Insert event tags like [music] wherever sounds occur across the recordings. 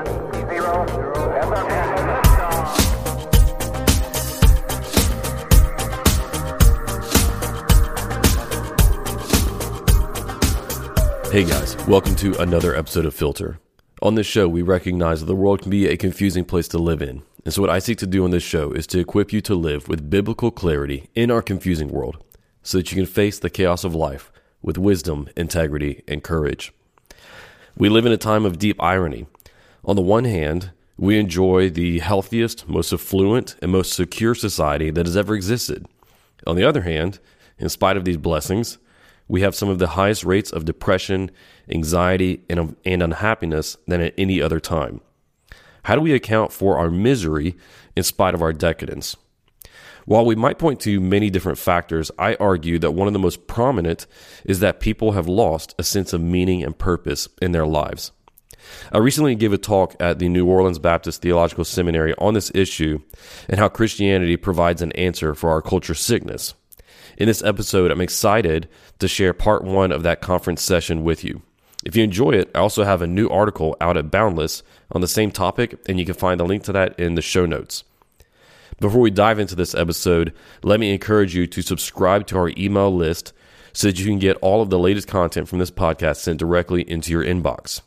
Hey guys, welcome to another episode of Filter. On this show, we recognize that the world can be a confusing place to live in. And so, what I seek to do on this show is to equip you to live with biblical clarity in our confusing world so that you can face the chaos of life with wisdom, integrity, and courage. We live in a time of deep irony. On the one hand, we enjoy the healthiest, most affluent, and most secure society that has ever existed. On the other hand, in spite of these blessings, we have some of the highest rates of depression, anxiety, and, and unhappiness than at any other time. How do we account for our misery in spite of our decadence? While we might point to many different factors, I argue that one of the most prominent is that people have lost a sense of meaning and purpose in their lives. I recently gave a talk at the New Orleans Baptist Theological Seminary on this issue and how Christianity provides an answer for our culture sickness. In this episode, I'm excited to share part one of that conference session with you. If you enjoy it, I also have a new article out at Boundless on the same topic, and you can find the link to that in the show notes. Before we dive into this episode, let me encourage you to subscribe to our email list so that you can get all of the latest content from this podcast sent directly into your inbox.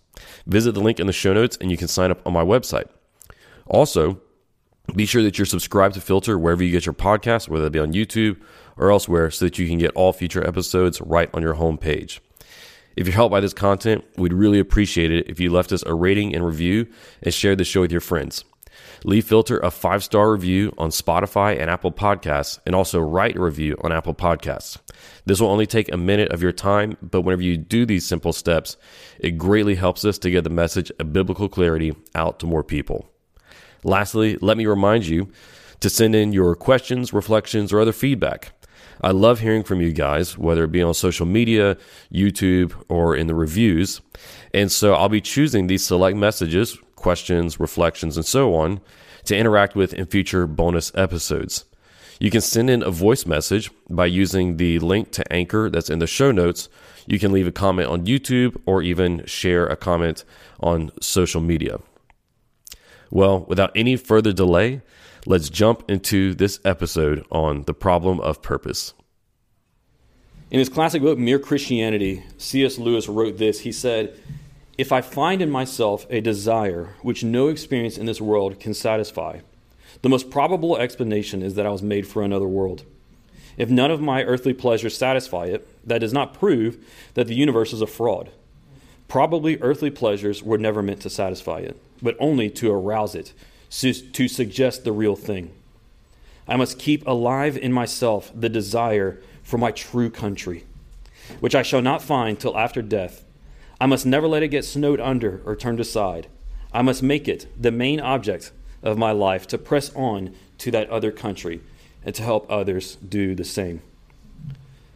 Visit the link in the show notes and you can sign up on my website. Also, be sure that you're subscribed to Filter wherever you get your podcasts, whether it be on YouTube or elsewhere, so that you can get all future episodes right on your homepage. If you're helped by this content, we'd really appreciate it if you left us a rating and review and shared the show with your friends. Leave Filter a five star review on Spotify and Apple Podcasts, and also write a review on Apple Podcasts. This will only take a minute of your time, but whenever you do these simple steps, it greatly helps us to get the message of biblical clarity out to more people. Lastly, let me remind you to send in your questions, reflections, or other feedback. I love hearing from you guys, whether it be on social media, YouTube, or in the reviews. And so I'll be choosing these select messages, questions, reflections, and so on to interact with in future bonus episodes. You can send in a voice message by using the link to Anchor that's in the show notes. You can leave a comment on YouTube or even share a comment on social media. Well, without any further delay, let's jump into this episode on the problem of purpose. In his classic book, Mere Christianity, C.S. Lewis wrote this. He said, If I find in myself a desire which no experience in this world can satisfy, the most probable explanation is that I was made for another world. If none of my earthly pleasures satisfy it, that does not prove that the universe is a fraud. Probably earthly pleasures were never meant to satisfy it, but only to arouse it, to suggest the real thing. I must keep alive in myself the desire for my true country, which I shall not find till after death. I must never let it get snowed under or turned aside. I must make it the main object of my life to press on to that other country and to help others do the same.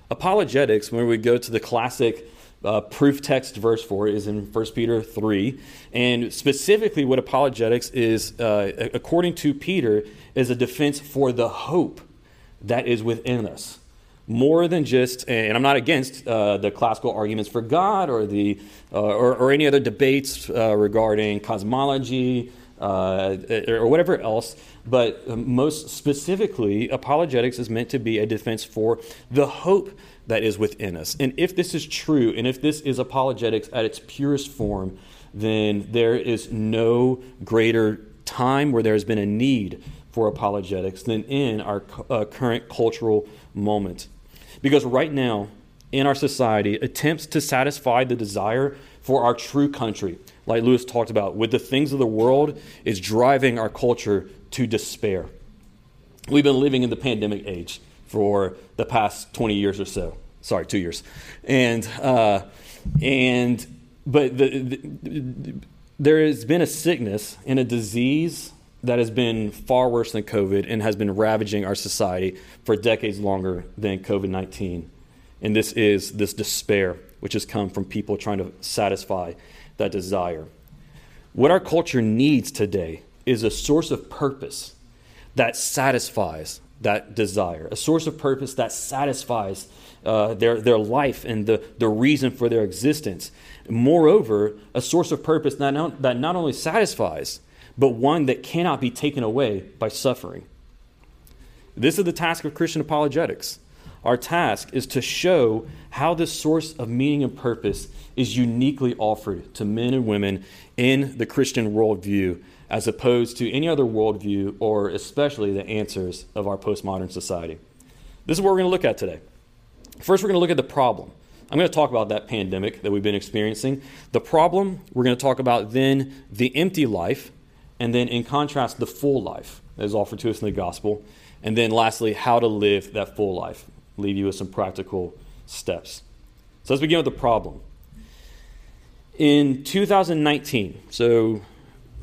Apologetics, when we go to the classic uh, proof text verse for it is in 1 Peter 3. And specifically, what apologetics is, uh, according to Peter, is a defense for the hope that is within us. More than just, and I'm not against uh, the classical arguments for God or, the, uh, or, or, any other debates uh, regarding cosmology uh, or whatever else, but most specifically, apologetics is meant to be a defense for the hope that is within us. And if this is true, and if this is apologetics at its purest form, then there is no greater time where there has been a need for apologetics than in our uh, current cultural moment. Because right now, in our society, attempts to satisfy the desire for our true country, like Lewis talked about, with the things of the world, is driving our culture to despair. We've been living in the pandemic age for the past 20 years or so. Sorry, two years. And, uh, and but the, the, there has been a sickness and a disease that has been far worse than COVID and has been ravaging our society for decades longer than COVID 19. And this is this despair, which has come from people trying to satisfy that desire. What our culture needs today is a source of purpose that satisfies that desire, a source of purpose that satisfies uh, their, their life and the, the reason for their existence. Moreover, a source of purpose that not, that not only satisfies, but one that cannot be taken away by suffering. This is the task of Christian apologetics. Our task is to show how this source of meaning and purpose is uniquely offered to men and women in the Christian worldview, as opposed to any other worldview or especially the answers of our postmodern society. This is what we're going to look at today. First, we're going to look at the problem. I'm going to talk about that pandemic that we've been experiencing. The problem, we're going to talk about then the empty life, and then in contrast, the full life that is offered to us in the gospel. And then lastly, how to live that full life. Leave you with some practical steps. So let's begin with the problem. In 2019, so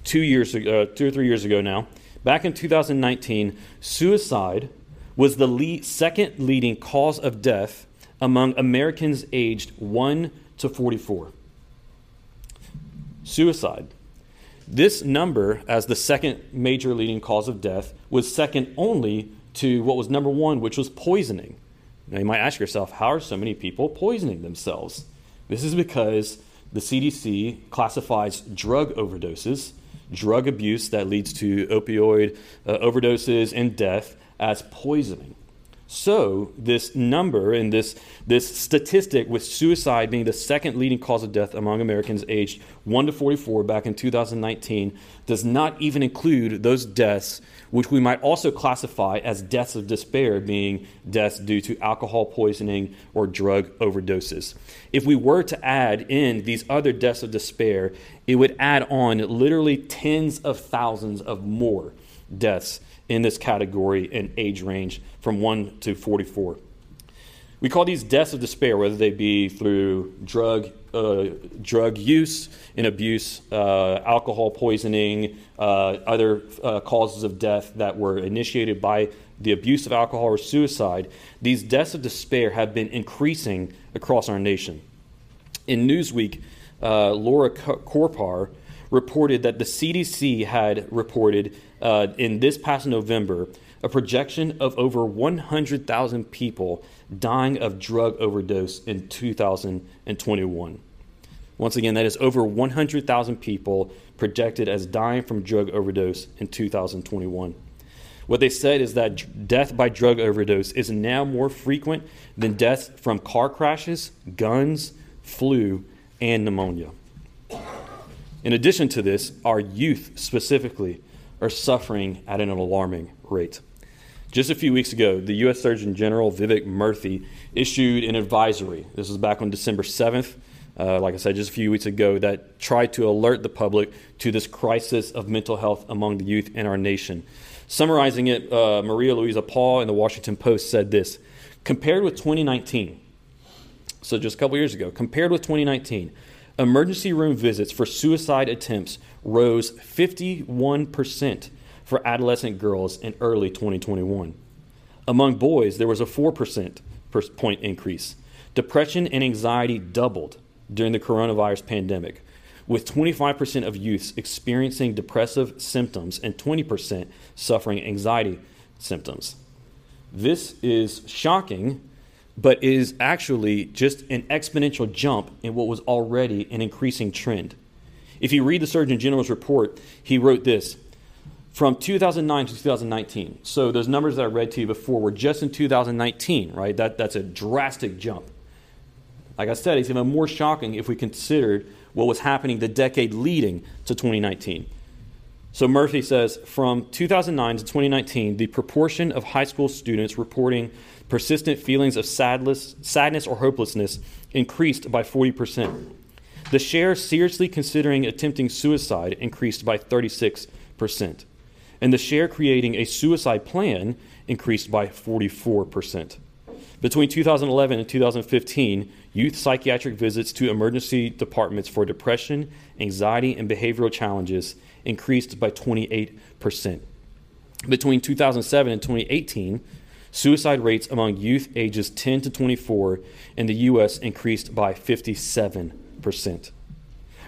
two years uh, two or three years ago now, back in 2019, suicide was the lead, second leading cause of death among Americans aged 1 to 44. Suicide. This number, as the second major leading cause of death, was second only to what was number one, which was poisoning. Now, you might ask yourself, how are so many people poisoning themselves? This is because the CDC classifies drug overdoses, drug abuse that leads to opioid uh, overdoses and death, as poisoning. So, this number and this, this statistic with suicide being the second leading cause of death among Americans aged 1 to 44 back in 2019 does not even include those deaths, which we might also classify as deaths of despair, being deaths due to alcohol poisoning or drug overdoses. If we were to add in these other deaths of despair, it would add on literally tens of thousands of more deaths in this category and age range from 1 to 44. We call these deaths of despair, whether they be through drug, uh, drug use and abuse, uh, alcohol poisoning, uh, other uh, causes of death that were initiated by the abuse of alcohol or suicide. These deaths of despair have been increasing across our nation. In Newsweek, uh, Laura Korpar reported that the CDC had reported uh, in this past November a projection of over 100,000 people dying of drug overdose in 2021. Once again, that is over 100,000 people projected as dying from drug overdose in 2021. What they said is that death by drug overdose is now more frequent than deaths from car crashes, guns, flu, and pneumonia. In addition to this, our youth specifically are suffering at an alarming rate. Just a few weeks ago, the U.S. Surgeon General Vivek Murthy issued an advisory. This was back on December 7th, uh, like I said, just a few weeks ago, that tried to alert the public to this crisis of mental health among the youth in our nation. Summarizing it, uh, Maria Luisa Paul in the Washington Post said this Compared with 2019, so just a couple years ago, compared with 2019, emergency room visits for suicide attempts rose 51% for adolescent girls in early 2021. Among boys, there was a 4% point increase. Depression and anxiety doubled during the coronavirus pandemic, with 25% of youths experiencing depressive symptoms and 20% suffering anxiety symptoms. This is shocking but is actually just an exponential jump in what was already an increasing trend. If you read the Surgeon General's report, he wrote this from 2009 to 2019. So those numbers that I read to you before were just in 2019, right? That, that's a drastic jump. Like I said, it's even more shocking if we considered what was happening the decade leading to 2019. So Murthy says from 2009 to 2019, the proportion of high school students reporting persistent feelings of sadness, sadness or hopelessness increased by 40%. The share seriously considering attempting suicide increased by 36%. And the share creating a suicide plan increased by 44%. Between 2011 and 2015, youth psychiatric visits to emergency departments for depression, anxiety, and behavioral challenges increased by 28%. Between 2007 and 2018, Suicide rates among youth ages 10 to 24 in the U.S. increased by 57%.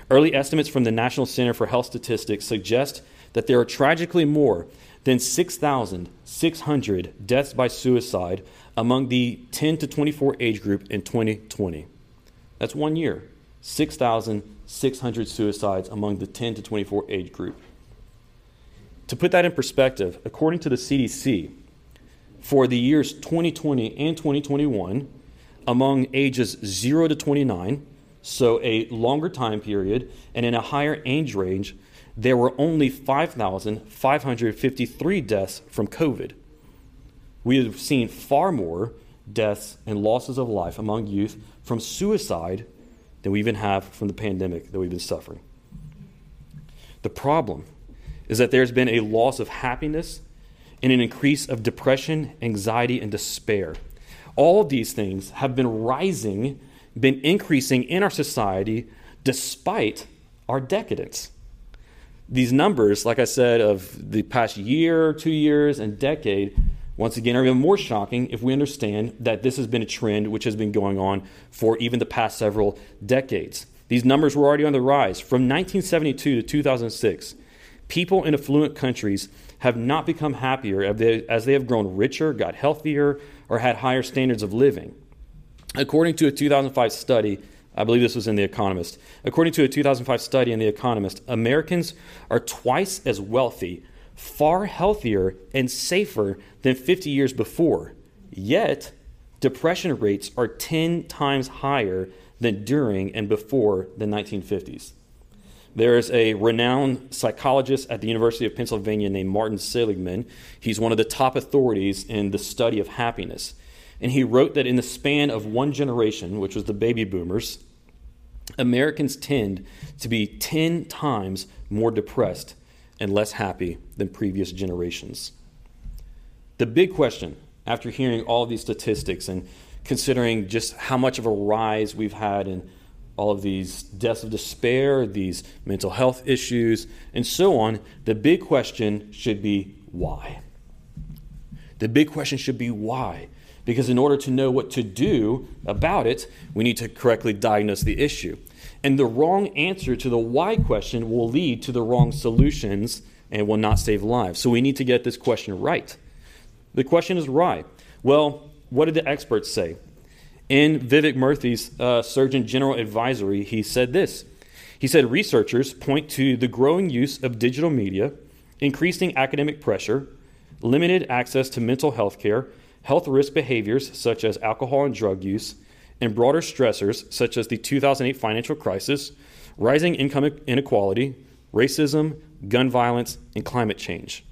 Early estimates from the National Center for Health Statistics suggest that there are tragically more than 6,600 deaths by suicide among the 10 to 24 age group in 2020. That's one year. 6,600 suicides among the 10 to 24 age group. To put that in perspective, according to the CDC, for the years 2020 and 2021, among ages 0 to 29, so a longer time period, and in a higher age range, there were only 5,553 deaths from COVID. We have seen far more deaths and losses of life among youth from suicide than we even have from the pandemic that we've been suffering. The problem is that there's been a loss of happiness and an increase of depression, anxiety, and despair. All of these things have been rising, been increasing in our society despite our decadence. These numbers, like I said, of the past year, two years, and decade, once again, are even more shocking if we understand that this has been a trend which has been going on for even the past several decades. These numbers were already on the rise. From 1972 to 2006, people in affluent countries have not become happier as they have grown richer, got healthier, or had higher standards of living. According to a 2005 study, I believe this was in The Economist. According to a 2005 study in The Economist, Americans are twice as wealthy, far healthier, and safer than 50 years before. Yet, depression rates are 10 times higher than during and before the 1950s. There is a renowned psychologist at the University of Pennsylvania named Martin Seligman. He's one of the top authorities in the study of happiness. And he wrote that in the span of one generation, which was the baby boomers, Americans tend to be 10 times more depressed and less happy than previous generations. The big question, after hearing all these statistics and considering just how much of a rise we've had in all of these deaths of despair, these mental health issues, and so on, the big question should be why? The big question should be why? Because in order to know what to do about it, we need to correctly diagnose the issue. And the wrong answer to the why question will lead to the wrong solutions and will not save lives. So we need to get this question right. The question is why? Well, what did the experts say? In Vivek Murthy's uh, Surgeon General Advisory, he said this. He said researchers point to the growing use of digital media, increasing academic pressure, limited access to mental health care, health risk behaviors such as alcohol and drug use, and broader stressors such as the 2008 financial crisis, rising income inequality, racism, gun violence, and climate change.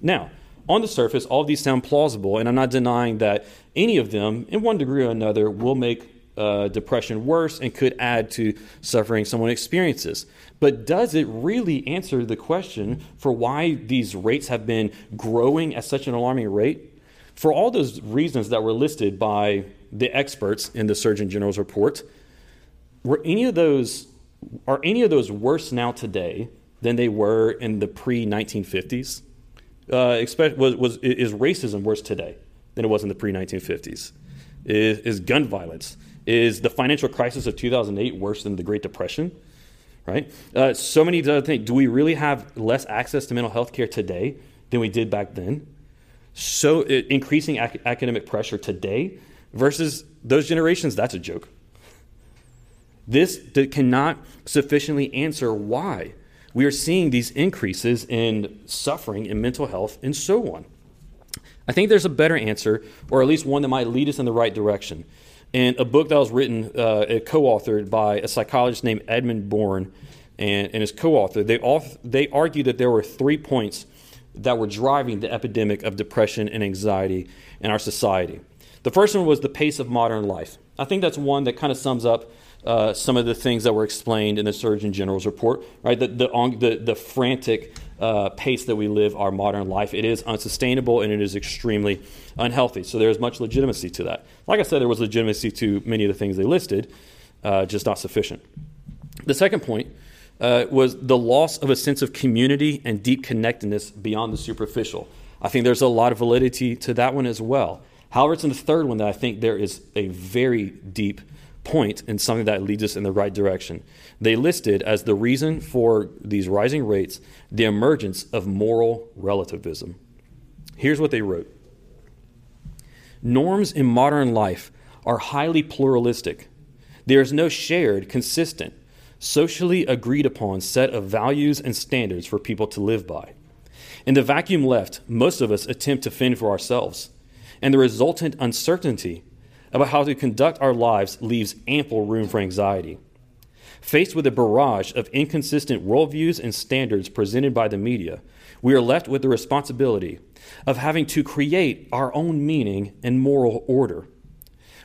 Now, on the surface, all of these sound plausible, and I'm not denying that any of them, in one degree or another, will make uh, depression worse and could add to suffering someone experiences. But does it really answer the question for why these rates have been growing at such an alarming rate? For all those reasons that were listed by the experts in the Surgeon General's report, were any of those are any of those worse now today than they were in the pre 1950s? uh, expect, was, was, is racism worse today than it was in the pre 1950s? Is, is gun violence? Is the financial crisis of 2008 worse than the Great Depression? Right? Uh, so many other things. Do we really have less access to mental health care today than we did back then? So uh, increasing ac- academic pressure today versus those generations, that's a joke. This cannot sufficiently answer why we are seeing these increases in suffering and mental health and so on. I think there's a better answer, or at least one that might lead us in the right direction. And a book that was written, uh, co authored by a psychologist named Edmund Bourne and, and his co author, they, they argued that there were three points that were driving the epidemic of depression and anxiety in our society. The first one was the pace of modern life. I think that's one that kind of sums up uh, some of the things that were explained in the Surgeon General's report, right? The, the, the, the frantic uh, pace that we live our modern life, it is unsustainable and it is extremely unhealthy. So there's much legitimacy to that. Like I said, there was legitimacy to many of the things they listed, uh, just not sufficient. The second point uh, was the loss of a sense of community and deep connectedness beyond the superficial. I think there's a lot of validity to that one as well. However, it's in the third one that I think there is a very deep point and something that leads us in the right direction. They listed as the reason for these rising rates the emergence of moral relativism. Here's what they wrote Norms in modern life are highly pluralistic. There is no shared, consistent, socially agreed upon set of values and standards for people to live by. In the vacuum left, most of us attempt to fend for ourselves, and the resultant uncertainty about how to conduct our lives leaves ample room for anxiety. Faced with a barrage of inconsistent worldviews and standards presented by the media, we are left with the responsibility of having to create our own meaning and moral order.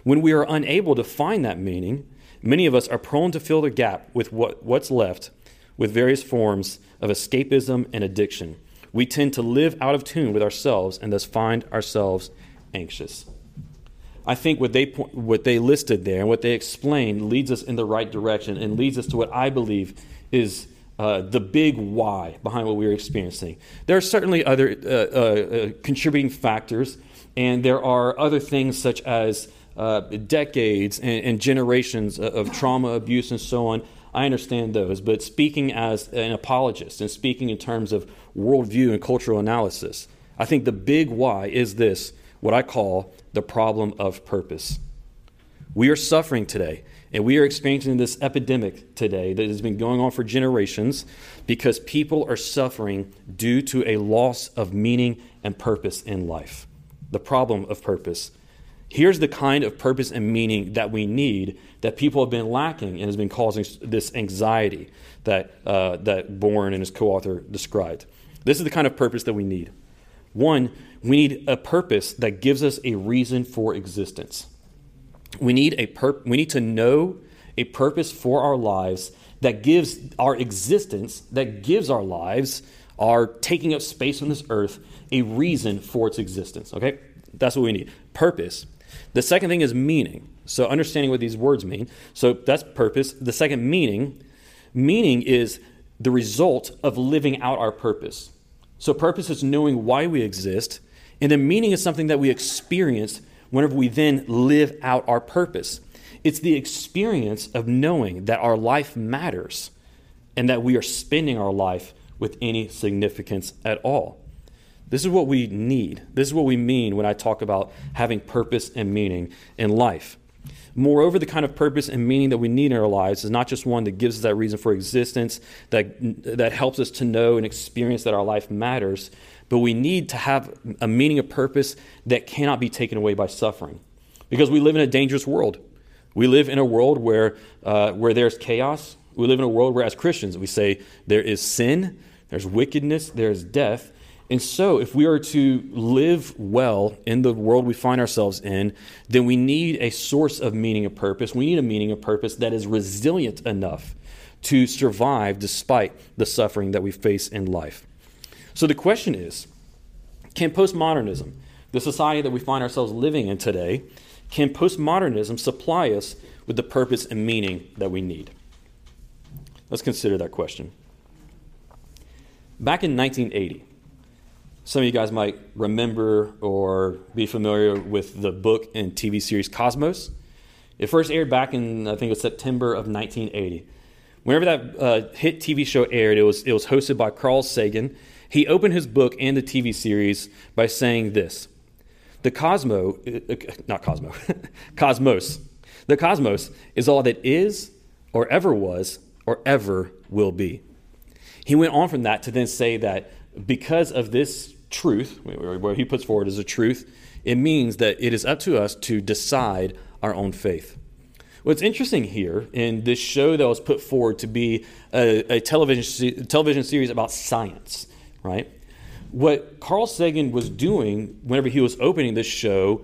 When we are unable to find that meaning, many of us are prone to fill the gap with what, what's left with various forms of escapism and addiction. We tend to live out of tune with ourselves and thus find ourselves anxious. I think what they, what they listed there and what they explained leads us in the right direction and leads us to what I believe is uh, the big why behind what we are experiencing. There are certainly other uh, uh, uh contributing factors, and there are other things such as uh, decades and, and generations of trauma, abuse, and so on. I understand those, but speaking as an apologist and speaking in terms of worldview and cultural analysis, I think the big why is this what I call the problem of purpose. We are suffering today, and we are experiencing this epidemic today that has been going on for generations because people are suffering due to a loss of meaning and purpose in life. The problem of purpose. Here's the kind of purpose and meaning that we need that people have been lacking and has been causing this anxiety that, uh, that Bourne and his co author described. This is the kind of purpose that we need. One, we need a purpose that gives us a reason for existence. We need, a pur- we need to know a purpose for our lives that gives our existence, that gives our lives, our taking up space on this earth, a reason for its existence. Okay? That's what we need. Purpose. The second thing is meaning. So, understanding what these words mean. So, that's purpose. The second, meaning. Meaning is the result of living out our purpose. So, purpose is knowing why we exist, and then meaning is something that we experience whenever we then live out our purpose. It's the experience of knowing that our life matters and that we are spending our life with any significance at all. This is what we need. This is what we mean when I talk about having purpose and meaning in life. Moreover, the kind of purpose and meaning that we need in our lives is not just one that gives us that reason for existence, that, that helps us to know and experience that our life matters, but we need to have a meaning of purpose that cannot be taken away by suffering. Because we live in a dangerous world. We live in a world where, uh, where there's chaos. We live in a world where, as Christians, we say there is sin, there's wickedness, there's death. And so, if we are to live well in the world we find ourselves in, then we need a source of meaning of purpose. We need a meaning of purpose that is resilient enough to survive despite the suffering that we face in life. So, the question is can postmodernism, the society that we find ourselves living in today, can postmodernism supply us with the purpose and meaning that we need? Let's consider that question. Back in 1980, some of you guys might remember or be familiar with the book and TV series Cosmos. It first aired back in, I think it was September of 1980. Whenever that uh, hit TV show aired, it was, it was hosted by Carl Sagan. He opened his book and the TV series by saying this The Cosmo, uh, uh not Cosmo, [laughs] Cosmos. The cosmos is all that is, or ever was, or ever will be. He went on from that to then say that because of this truth, what he puts forward as a truth, it means that it is up to us to decide our own faith. What's interesting here in this show that was put forward to be a, a television, television series about science, right? What Carl Sagan was doing whenever he was opening this show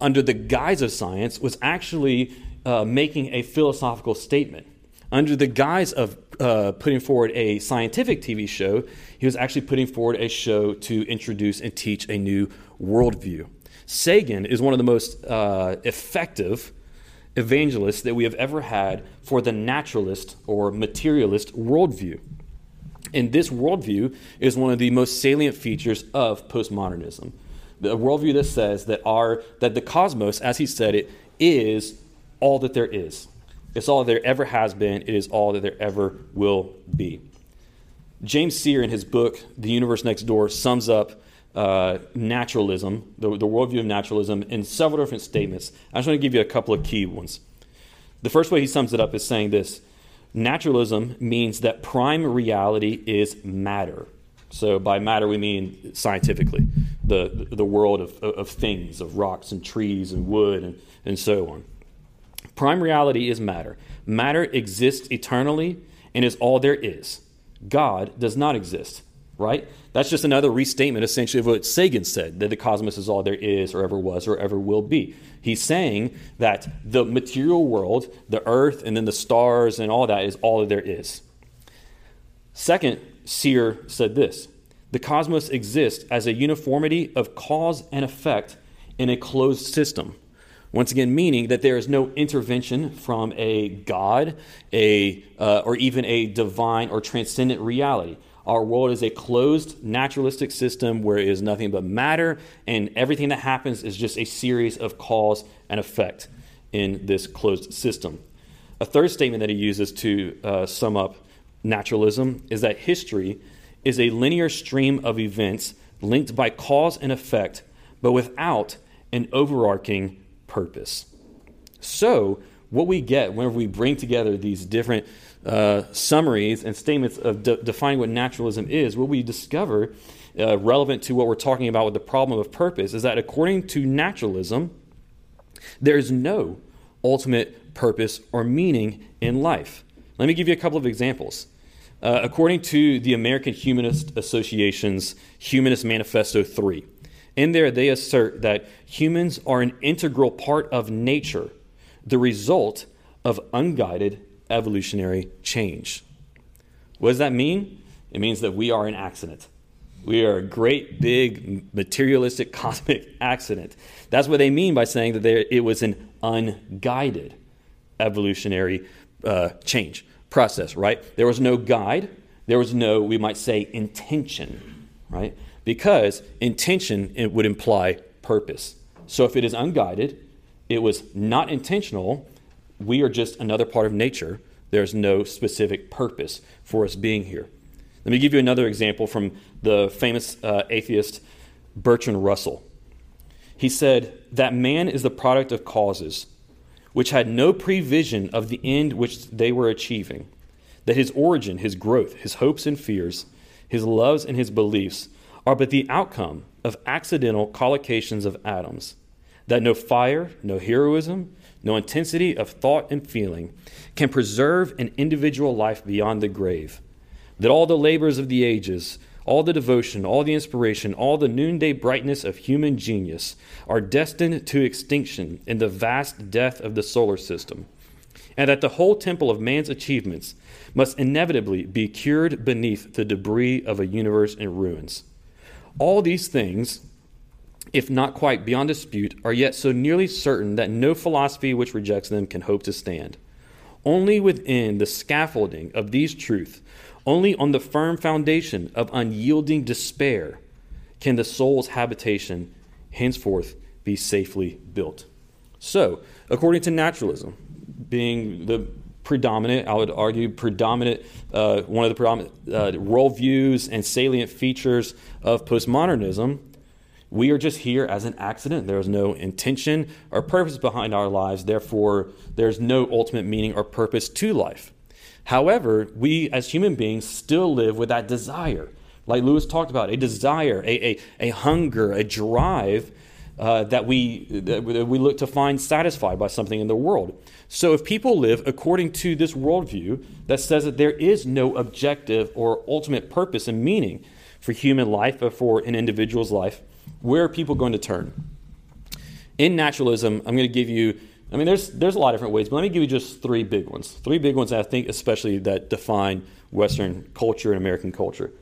under the guise of science was actually uh, making a philosophical statement. Under the guise of uh, putting forward a scientific TV show, he was actually putting forward a show to introduce and teach a new worldview. Sagan is one of the most uh, effective evangelists that we have ever had for the naturalist or materialist worldview. And this worldview is one of the most salient features of postmodernism. The worldview that says that, our, that the cosmos, as he said it, is all that there is. It's all that there ever has been. It is all that there ever will be. James Sire, in his book, The Universe Next Door, sums up uh, naturalism, the, the worldview of naturalism, in several different statements. I just want to give you a couple of key ones. The first way he sums it up is saying this naturalism means that prime reality is matter. So, by matter, we mean scientifically the, the world of, of things, of rocks and trees and wood and, and so on. Prime reality is matter. Matter exists eternally and is all there is. God does not exist, right? That's just another restatement, essentially, of what Sagan said that the cosmos is all there is, or ever was, or ever will be. He's saying that the material world, the earth, and then the stars, and all that is all that there is. Second, Sire said this The cosmos exists as a uniformity of cause and effect in a closed system. Once again, meaning that there is no intervention from a God, a, uh, or even a divine or transcendent reality. Our world is a closed naturalistic system where it is nothing but matter, and everything that happens is just a series of cause and effect in this closed system. A third statement that he uses to uh, sum up naturalism is that history is a linear stream of events linked by cause and effect, but without an overarching purpose. So, what we get whenever we bring together these different uh, summaries and statements of de- defining what naturalism is, what we discover uh, relevant to what we're talking about with the problem of purpose is that according to naturalism, there is no ultimate purpose or meaning in life. Let me give you a couple of examples. Uh, according to the American Humanist Association's Humanist Manifesto 3, in there, they assert that humans are an integral part of nature, the result of unguided evolutionary change. What does that mean? It means that we are an accident. We are a great, big, materialistic, [laughs] cosmic accident. That's what they mean by saying that it was an unguided evolutionary uh, change process, right? There was no guide. There was no, we might say, intention, right? because intention it would imply purpose. So if it is unguided, it was not intentional, we are just another part of nature. There's no specific purpose for us being here. Let me give you another example from the famous uh, atheist Bertrand Russell. He said that man is the product of causes which had no prevision of the end which they were achieving, that his origin, his growth, his hopes and fears, his loves and his beliefs are but the outcome of accidental collocations of atoms, that no fire, no heroism, no intensity of thought and feeling can preserve an individual life beyond the grave, that all the labors of the ages, all the devotion, all the inspiration, all the noonday brightness of human genius are destined to extinction in the vast death of the solar system, and that the whole temple of man's achievements must inevitably be cured beneath the debris of a universe in ruins. All these things, if not quite beyond dispute, are yet so nearly certain that no philosophy which rejects them can hope to stand. Only within the scaffolding of these truths, only on the firm foundation of unyielding despair, can the soul's habitation henceforth be safely built. So, according to naturalism, being the predominant, I would argue, predominant, uh, one of the predominant uh, worldviews and salient features of postmodernism. We are just here as an accident. There is no intention or purpose behind our lives. Therefore, there's no ultimate meaning or purpose to life. However, we as human beings still live with that desire. Like Lewis talked about, a desire, a, a, a hunger, a drive uh, that, we, that we look to find satisfied by something in the world. So, if people live according to this worldview that says that there is no objective or ultimate purpose and meaning for human life or for an individual's life, where are people going to turn? In naturalism, I'm going to give you, I mean, there's, there's a lot of different ways, but let me give you just three big ones. Three big ones I think, especially, that define Western culture and American culture.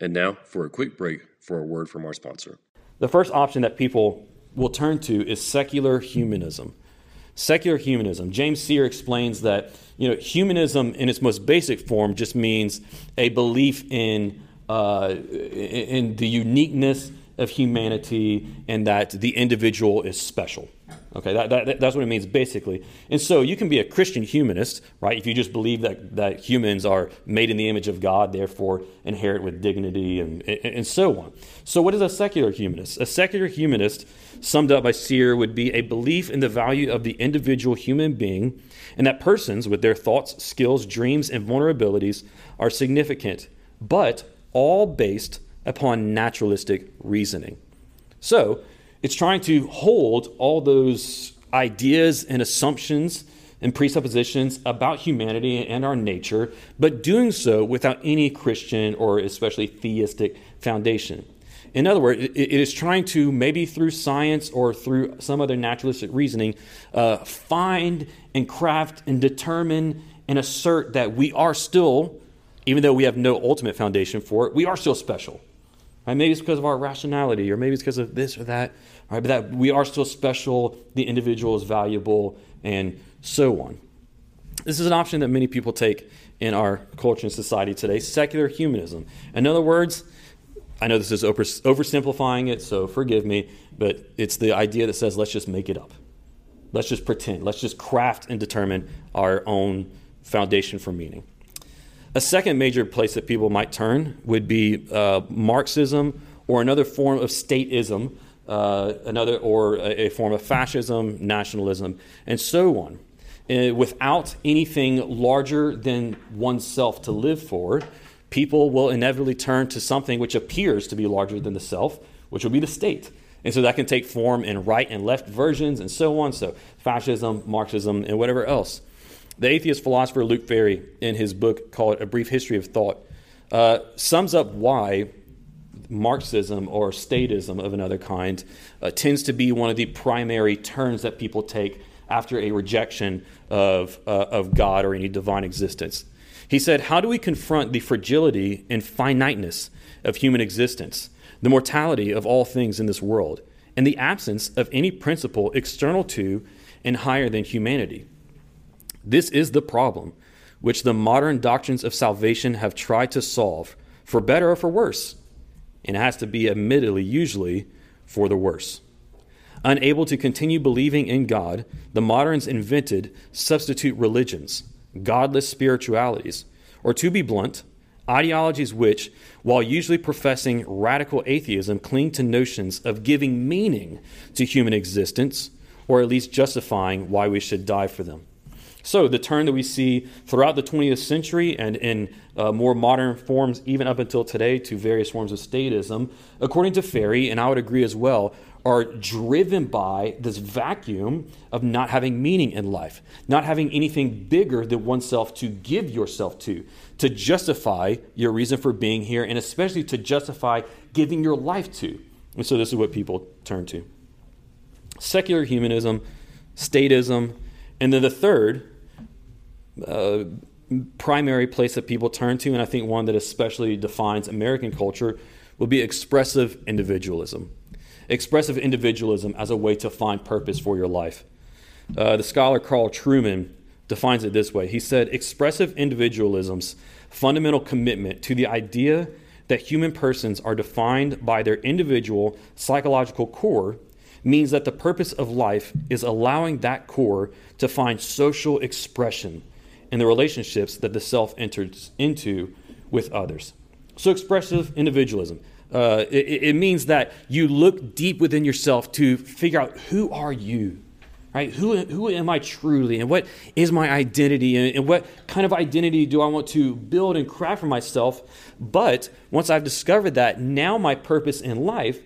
And now for a quick break for a word from our sponsor. The first option that people will turn to is secular humanism. Secular humanism. James Sire explains that you know humanism in its most basic form just means a belief in uh, in the uniqueness of humanity and that the individual is special. Okay, that, that, that's what it means basically. And so you can be a Christian humanist, right? If you just believe that, that humans are made in the image of God, therefore inherit with dignity and, and, and so on. So, what is a secular humanist? A secular humanist, summed up by Sire, would be a belief in the value of the individual human being and that persons with their thoughts, skills, dreams, and vulnerabilities are significant, but all based upon naturalistic reasoning. So, it's trying to hold all those ideas and assumptions and presuppositions about humanity and our nature, but doing so without any Christian or especially theistic foundation. In other words, it is trying to, maybe through science or through some other naturalistic reasoning, uh, find and craft and determine and assert that we are still, even though we have no ultimate foundation for it, we are still special. Right? Maybe it's because of our rationality, or maybe it's because of this or that. Right? But that we are still special, the individual is valuable, and so on. This is an option that many people take in our culture and society today secular humanism. In other words, I know this is over, oversimplifying it, so forgive me, but it's the idea that says let's just make it up. Let's just pretend. Let's just craft and determine our own foundation for meaning. A second major place that people might turn would be uh, Marxism or another form of statism, uh, another or a, a, form of fascism, nationalism, and so on. Uh, without anything larger than oneself to live for, people will inevitably turn to something which appears to be larger than the self, which will be the state. And so that can take form in right and left versions and so on. So fascism, Marxism, and whatever else. The atheist philosopher Luc Ferry, in his book called A Brief History of Thought, uh, sums up why Marxism or statism of another kind uh, tends to be one of the primary turns that people take after a rejection of, uh, of God or any divine existence. He said, How do we confront the fragility and finiteness of human existence, the mortality of all things in this world, and the absence of any principle external to and higher than humanity? This is the problem which the modern doctrines of salvation have tried to solve, for better or for worse. And it has to be admittedly, usually, for the worse. Unable to continue believing in God, the moderns invented substitute religions, godless spiritualities, or to be blunt, ideologies which, while usually professing radical atheism, cling to notions of giving meaning to human existence, or at least justifying why we should die for them. So, the turn that we see throughout the 20th century and in uh, more modern forms, even up until today, to various forms of statism, according to Ferry, and I would agree as well, are driven by this vacuum of not having meaning in life, not having anything bigger than oneself to give yourself to, to justify your reason for being here, and especially to justify giving your life to. And so, this is what people turn to secular humanism, statism, and then the third uh, primary place that people turn to, and I think one that especially defines American culture, would be expressive individualism. Expressive individualism as a way to find purpose for your life. Uh, the scholar Carl Trueman defines it this way He said, Expressive individualism's fundamental commitment to the idea that human persons are defined by their individual psychological core means that the purpose of life is allowing that core to find social expression in the relationships that the self enters into with others. So, expressive individualism. Uh, it, it means that you look deep within yourself to figure out who are you right who, who am i truly and what is my identity and, and, what kind of identity do i want to build and craft for myself but once i've discovered that now my purpose in life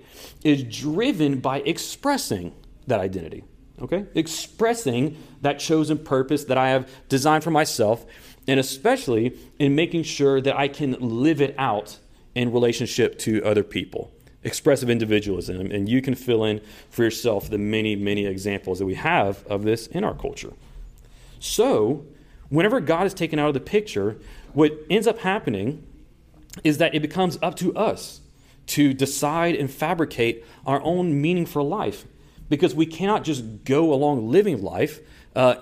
is driven by expressing that identity. Okay? Expressing that chosen purpose that I have designed for myself, and especially in making sure that I can live it out in relationship to other people. Expressive individualism. And you can fill in for yourself the many, many examples that we have of this in our culture. So, whenever God is taken out of the picture, what ends up happening is that it becomes up to us to decide and fabricate our own meaning for life because we cannot just go along living life uh,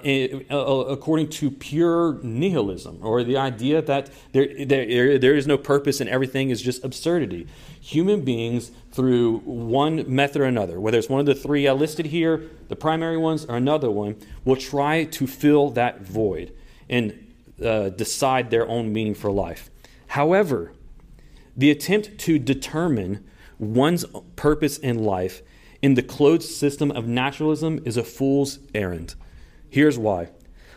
uh, according to pure nihilism, or the idea that there, there, there is no purpose and everything is just absurdity. Human beings, through one method or another, whether it's one of the three I listed here, the primary ones, or another one, will try to fill that void and uh, decide their own meaning for life. However, the attempt to determine one's purpose in life in the closed system of naturalism is a fool's errand. Here's why.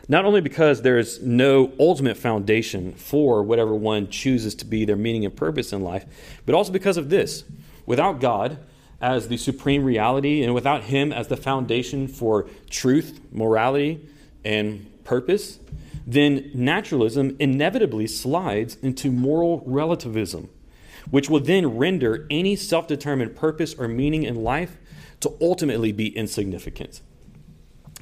Not only because there is no ultimate foundation for whatever one chooses to be their meaning and purpose in life, but also because of this. Without God as the supreme reality and without Him as the foundation for truth, morality, and purpose, then naturalism inevitably slides into moral relativism, which will then render any self determined purpose or meaning in life to ultimately be insignificant.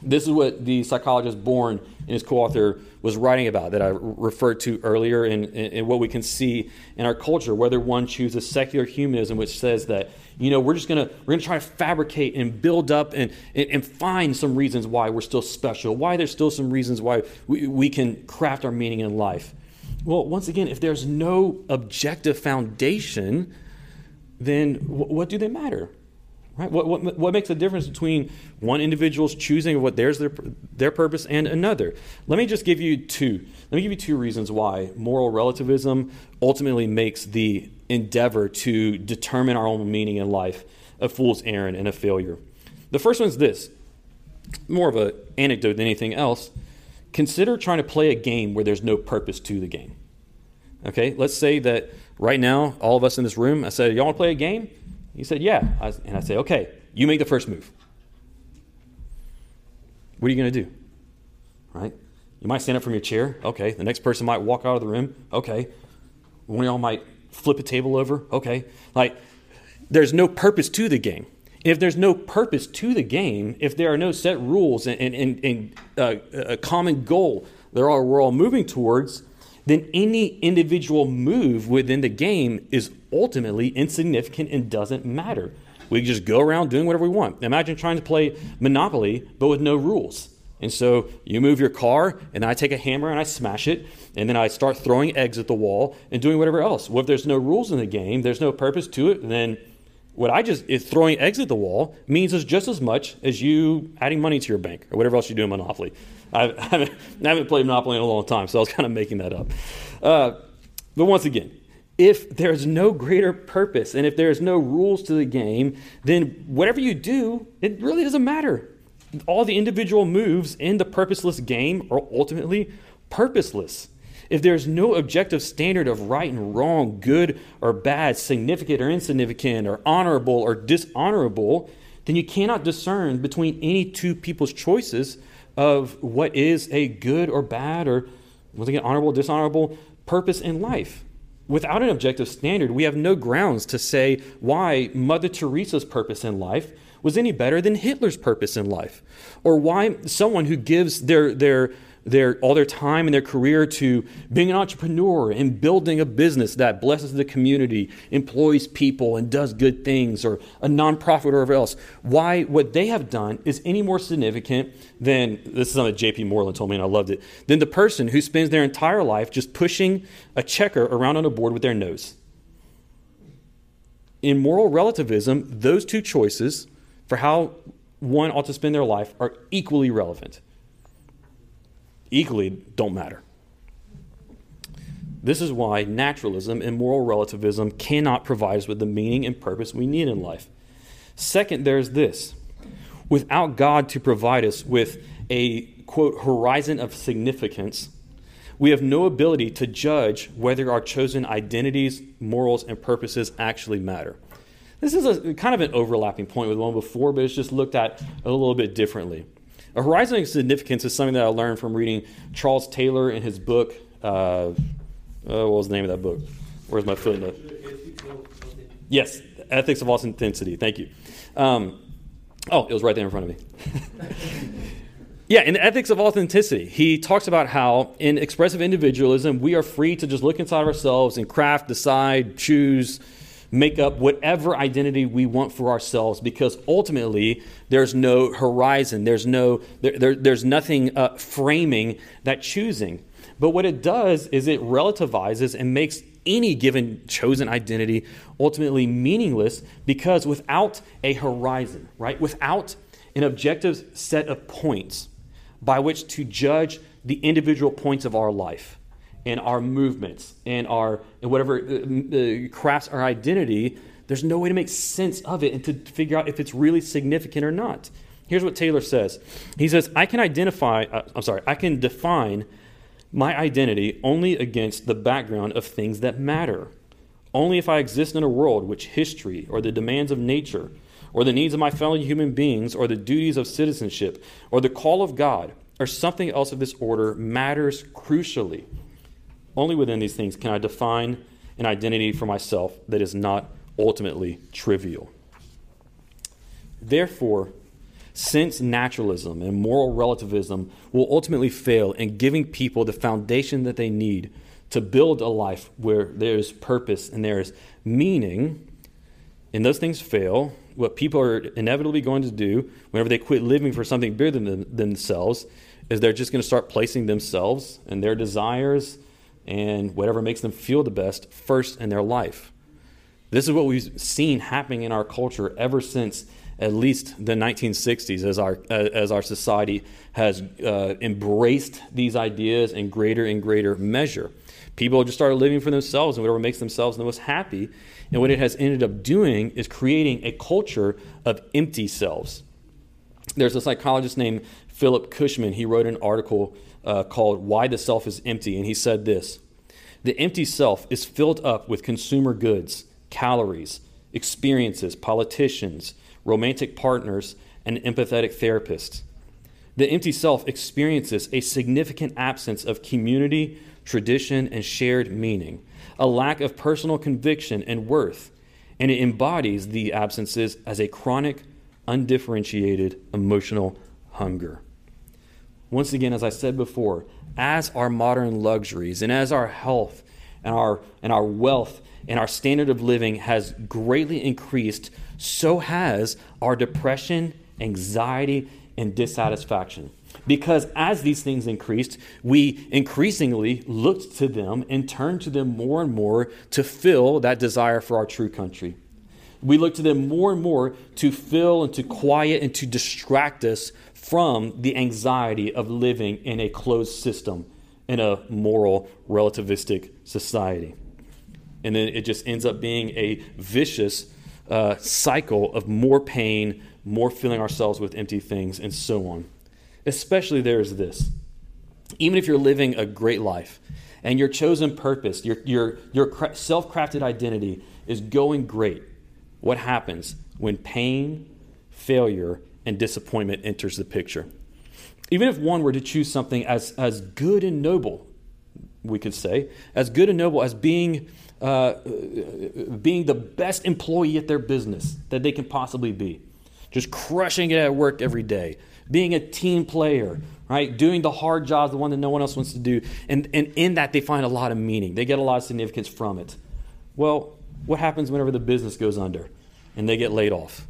This is what the psychologist Bourne and his co author was writing about that I referred to earlier, and, what we can see in our culture, whether one chooses secular humanism, which says that, you know, we're just to we're gonna try to fabricate and build up and, and, and, find some reasons why we're still special, why there's still some reasons why we, we can craft our meaning in life. Well, once again, if there's no objective foundation, then what do they matter? Right? What, what, what makes a difference between one individual's choosing of what there's their, their purpose and another? Let me just give you two. Let me give you two reasons why moral relativism ultimately makes the endeavor to determine our own meaning in life a fool's errand and a failure. The first one is this more of an anecdote than anything else. Consider trying to play a game where there's no purpose to the game. Okay, let's say that right now, all of us in this room, I said, Y'all want to play a game? He said, Yeah. I, and I said, Okay, you make the first move. What are you going to do? Right? You might stand up from your chair. Okay. The next person might walk out of the room. Okay. One of y'all might flip a table over. Okay. Like, there's no purpose to the game. If there's no purpose to the game, if there are no set rules and, and, and uh, a common goal that we're all moving towards, then any individual move within the game is ultimately insignificant and doesn't matter. We just go around doing whatever we want. Imagine trying to play Monopoly, but with no rules. And so you move your car, and I take a hammer and I smash it, and then I start throwing eggs at the wall and doing whatever else. Well, if there's no rules in the game, there's no purpose to it, then what I just is throwing eggs at the wall means is just as much as you adding money to your bank or whatever else you do in Monopoly. I haven't, [laughs] I haven't played Monopoly in a long time, so I was kind of making that up. Uh, but once again, if there's no greater purpose and if there's no rules to the game, then whatever you do, it really doesn't matter. All the individual moves in the purposeless game are ultimately purposeless. If there's no objective standard of right and wrong, good or bad, significant or insignificant, or honorable or dishonorable, then you cannot discern between any two people's choices of what is a good or bad, or once again, honorable, dishonorable purpose in life. Without an objective standard, we have no grounds to say why Mother Teresa's purpose in life was any better than Hitler's purpose in life, or why someone who gives their, their their, all their time and their career to being an entrepreneur and building a business that blesses the community, employs people, and does good things, or a nonprofit or whatever else. Why what they have done is any more significant than this is something J.P. Moreland told me, and I loved it. Than the person who spends their entire life just pushing a checker around on a board with their nose. In moral relativism, those two choices for how one ought to spend their life are equally relevant equally don't matter. This is why naturalism and moral relativism cannot provide us with the meaning and purpose we need in life. Second, there's this without God to provide us with a quote horizon of significance, we have no ability to judge whether our chosen identities, morals, and purposes actually matter. This is a kind of an overlapping point with the one before, but it's just looked at a little bit differently. A horizon of significance is something that I learned from reading Charles Taylor in his book. Uh, uh, what was the name of that book? Where's my footnote? Yes, Ethics of Authenticity. Thank you. Um, oh, it was right there in front of me. [laughs] yeah, in the Ethics of Authenticity, he talks about how in expressive individualism, we are free to just look inside ourselves and craft, decide, choose, make up whatever identity we want for ourselves because ultimately there's no horizon, there's, no, there, there, there's nothing uh, framing that choosing. But what it does is it relativizes and makes any given chosen identity ultimately meaningless because without a horizon, right? Without an objective set of points by which to judge the individual points of our life and our movements and our and whatever uh, crafts our identity, there's no way to make sense of it and to figure out if it's really significant or not. Here's what Taylor says. He says, "I can identify. Uh, I'm sorry. I can define my identity only against the background of things that matter. Only if I exist in a world which history or the demands of nature." Or the needs of my fellow human beings, or the duties of citizenship, or the call of God, or something else of this order matters crucially. Only within these things can I define an identity for myself that is not ultimately trivial. Therefore, since naturalism and moral relativism will ultimately fail in giving people the foundation that they need to build a life where there is purpose and there is meaning, and those things fail, what people are inevitably going to do whenever they quit living for something bigger than them, themselves is they're just going to start placing themselves and their desires and whatever makes them feel the best first in their life. This is what we've seen happening in our culture ever since at least the 1960s as our, as our society has uh, embraced these ideas in greater and greater measure. People just started living for themselves and whatever makes themselves the most happy. And what it has ended up doing is creating a culture of empty selves. There's a psychologist named Philip Cushman. He wrote an article uh, called Why the Self is Empty. And he said this The empty self is filled up with consumer goods, calories, experiences, politicians, romantic partners, and empathetic therapists. The empty self experiences a significant absence of community, tradition, and shared meaning, a lack of personal conviction and worth, and it embodies the absences as a chronic, undifferentiated emotional hunger. Once again, as I said before, as our modern luxuries and as our health and our, and our wealth and our standard of living has greatly increased, so has our depression, anxiety, and dissatisfaction. Because as these things increased, we increasingly looked to them and turned to them more and more to fill that desire for our true country. We look to them more and more to fill and to quiet and to distract us from the anxiety of living in a closed system in a moral relativistic society. And then it just ends up being a vicious uh, cycle of more pain, more filling ourselves with empty things, and so on. Especially there is this. Even if you're living a great life and your chosen purpose, your, your, your self crafted identity is going great, what happens when pain, failure, and disappointment enters the picture. Even if one were to choose something as, as good and noble, we could say, as good and noble as being, uh, being the best employee at their business that they can possibly be, just crushing it at work every day, being a team player, right? Doing the hard jobs, the one that no one else wants to do. And, and in that, they find a lot of meaning. They get a lot of significance from it. Well, what happens whenever the business goes under and they get laid off?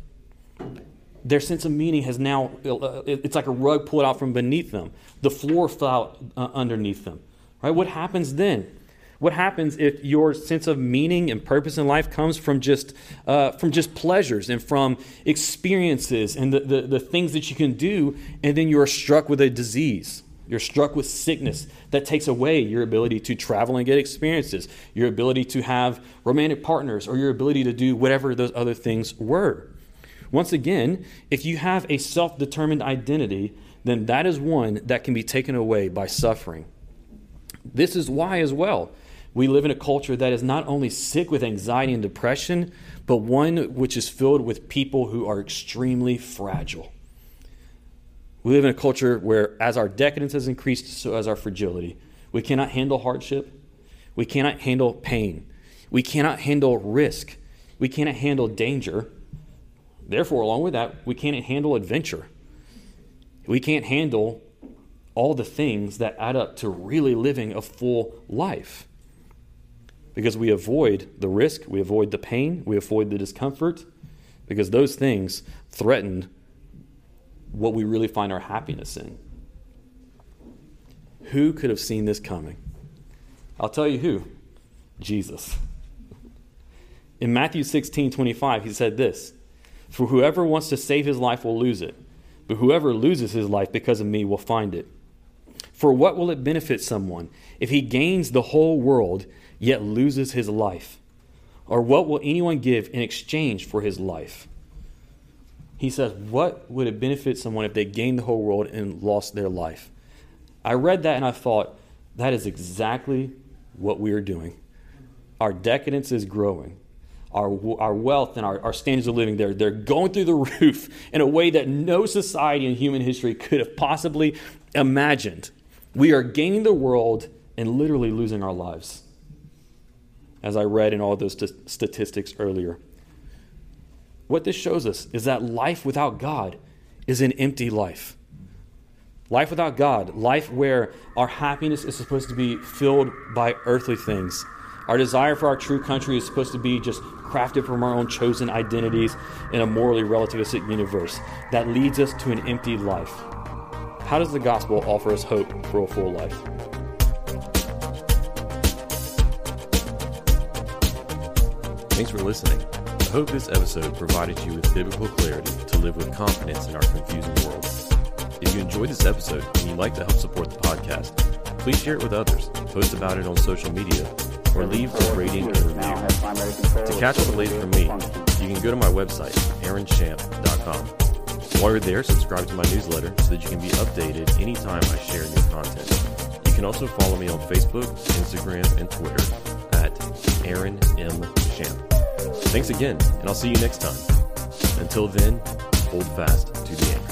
Their sense of meaning has now, uh, it's like a rug pulled out from beneath them. The floor fell out uh, underneath them. Right? What happens then? What happens if your sense of meaning and purpose in life comes from just, uh, from just pleasures and from experiences and the, the, the things that you can do, and then you are struck with a disease? You're struck with sickness that takes away your ability to travel and get experiences, your ability to have romantic partners, or your ability to do whatever those other things were. Once again, if you have a self determined identity, then that is one that can be taken away by suffering. This is why, as well, we live in a culture that is not only sick with anxiety and depression, but one which is filled with people who are extremely fragile. We live in a culture where, as our decadence has increased, so has our fragility. We cannot handle hardship. We cannot handle pain. We cannot handle risk. We cannot handle danger. Therefore, along with that, we can't handle adventure. We can't handle all the things that add up to really living a full life. because we avoid the risk, we avoid the pain, we avoid the discomfort, because those things threaten what we really find our happiness in. Who could have seen this coming? I'll tell you who Jesus. In Matthew 16 25, he said this For whoever wants to save his life will lose it, but whoever loses his life because of me will find it. For what will it benefit someone if he gains the whole world yet loses his life? Or what will anyone give in exchange for his life? He says, What would it benefit someone if they gained the whole world and lost their life? I read that and I thought, that is exactly what we are doing. Our decadence is growing. Our, our wealth and our, our standards of living, they're, they're going through the [laughs] roof in a way that no society in human history could have possibly imagined. We are gaining the world and literally losing our lives, as I read in all those st- statistics earlier. What this shows us is that life without God is an empty life. Life without God, life where our happiness is supposed to be filled by earthly things. Our desire for our true country is supposed to be just crafted from our own chosen identities in a morally relativistic universe that leads us to an empty life. How does the gospel offer us hope for a full life? Thanks for listening. I hope this episode provided you with biblical clarity to live with confidence in our confusing world. If you enjoyed this episode and you'd like to help support the podcast, please share it with others, post about it on social media, or leave a rating and review. To catch up the latest from me, you can go to my website, aaronchamp.com. While you're there, subscribe to my newsletter so that you can be updated anytime I share new content. You can also follow me on Facebook, Instagram, and Twitter at Aaron M. Champ. Thanks again, and I'll see you next time. Until then, hold fast to the anchor.